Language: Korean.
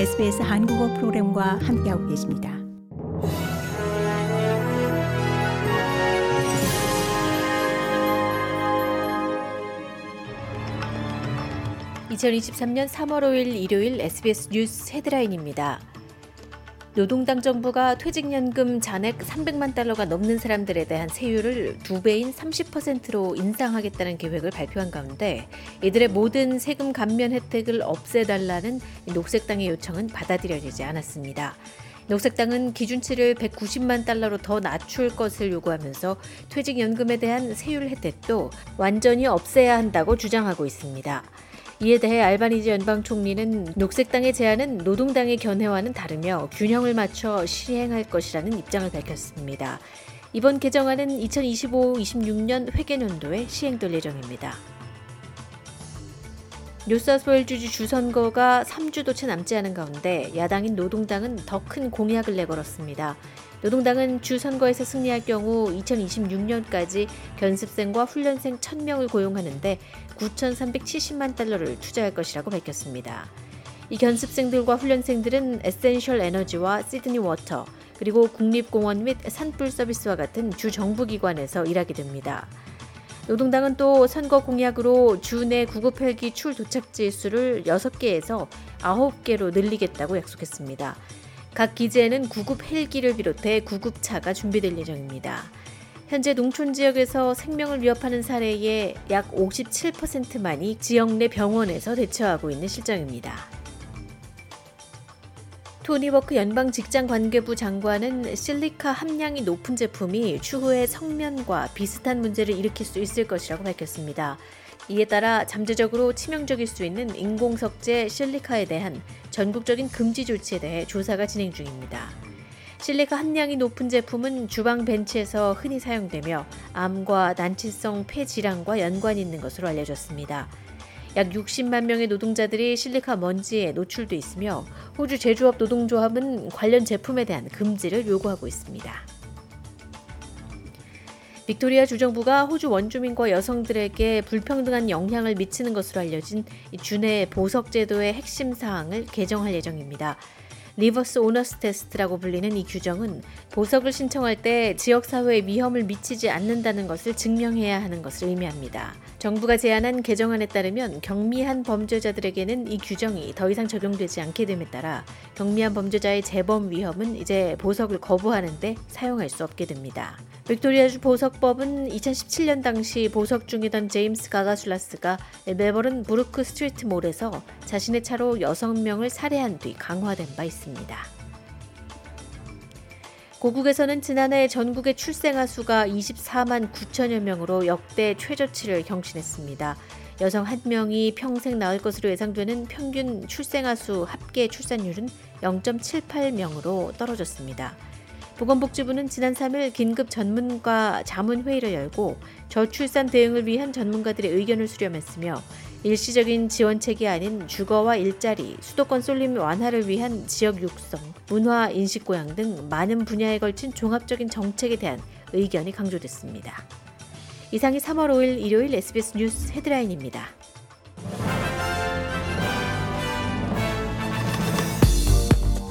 SBS 한국어 프로그램과 함께하고 계십니다. (2023년 3월 5일) 일요일 SBS 뉴스 헤드라인입니다. 노동당 정부가 퇴직연금 잔액 300만 달러가 넘는 사람들에 대한 세율을 두 배인 30%로 인상하겠다는 계획을 발표한 가운데 이들의 모든 세금 감면 혜택을 없애달라는 녹색당의 요청은 받아들여지지 않았습니다. 녹색당은 기준치를 190만 달러로 더 낮출 것을 요구하면서 퇴직연금에 대한 세율 혜택도 완전히 없애야 한다고 주장하고 있습니다. 이에 대해 알바니지 연방 총리는 녹색당의 제안은 노동당의 견해와는 다르며 균형을 맞춰 시행할 것이라는 입장을 밝혔습니다. 이번 개정안은 2025-26년 회계년도에 시행될 예정입니다. 뉴사우스웨일즈주 주선거가 3주도 채 남지 않은 가운데 야당인 노동당은 더 큰 공약을 내걸었습니다. 노동당은 주선거에서 승리할 경우 2026년까지 견습생과 훈련생 1000명을 고용하는데 9,370만 달러를 투자할 것이라고 밝혔습니다. 이 견습생들과 훈련생들은 에센셜 에너지와 시드니 워터, 그리고 국립공원 및 산불 서비스와 같은 주 정부기관에서 일하게 됩니다. 노동당은 또 선거 공약으로 주내 구급 헬기 출도착지 수를 6개에서 9개로 늘리겠다고 약속했습니다. 각 기지에는 구급 헬기를 비롯해 구급차가 준비될 예정입니다. 현재 농촌 지역에서 생명을 위협하는 사례의 약 57%만이 지역 내 병원에서 대처하고 있는 실정입니다. 토니 버크 연방 직장 관계부 장관은 실리카 함량이 높은 제품이 추후에 석면과 비슷한 문제를 일으킬 수 있을 것이라고 밝혔습니다. 이에 따라 잠재적으로 치명적일 수 있는 인공석재 실리카에 대한 전국적인 금지 조치에 대해 조사가 진행 중입니다. 실리카 함량이 높은 제품은 주방 벤치에서 흔히 사용되며 암과 난치성 폐 질환과 연관이 있는 것으로 알려졌습니다. 약 60만 명의 노동자들이 실리카 먼지에 노출돼 있으며 호주 제조업 노동조합은 관련 제품에 대한 금지를 요구하고 있습니다. 빅토리아 주정부가 호주 원주민과 여성들에게 불평등한 영향을 미치는 것으로 알려진 주내 보석 제도의 핵심 사항을 개정할 예정입니다. reverse onus test라고 불리는 이 규정은 보석을 신청할 때 지역사회에 위험을 미치지 않는다는 것을 증명해야 하는 것을 의미합니다. 정부가 제안한 개정안에 따르면 경미한 범죄자들에게는 이 규정이 더 이상 적용되지 않게 됨에 따라 경미한 범죄자의 재범 위험은 이제 보석을 거부하는데 사용할 수 없게 됩니다. 빅토리아주 보석법은 2017년 당시 보석 중이던 제임스 가가술라스가 멜버른 버크 스트리트 몰에서 자신의 차로 6명을 살해한 뒤 강화된 바 있습니다. 고국에서는 지난해 전국의 출생아 수가 24만 9천여 명으로 역대 최저치를 경신했습니다. 여성 한 명이 평생 낳을 것으로 예상되는 평균 출생아 수 합계 출산율은 0.78명으로 떨어졌습니다. 보건복지부는 지난 3일 긴급 전문가 자문회의를 열고 저출산 대응을 위한 전문가들의 의견을 수렴했으며 일시적인 지원책이 아닌 주거와 일자리, 수도권 쏠림 완화를 위한 지역 육성, 문화, 인식 고양 등 많은 분야에 걸친 종합적인 정책에 대한 의견이 강조됐습니다. 이상이 3월 5일 일요일 SBS 뉴스 헤드라인입니다.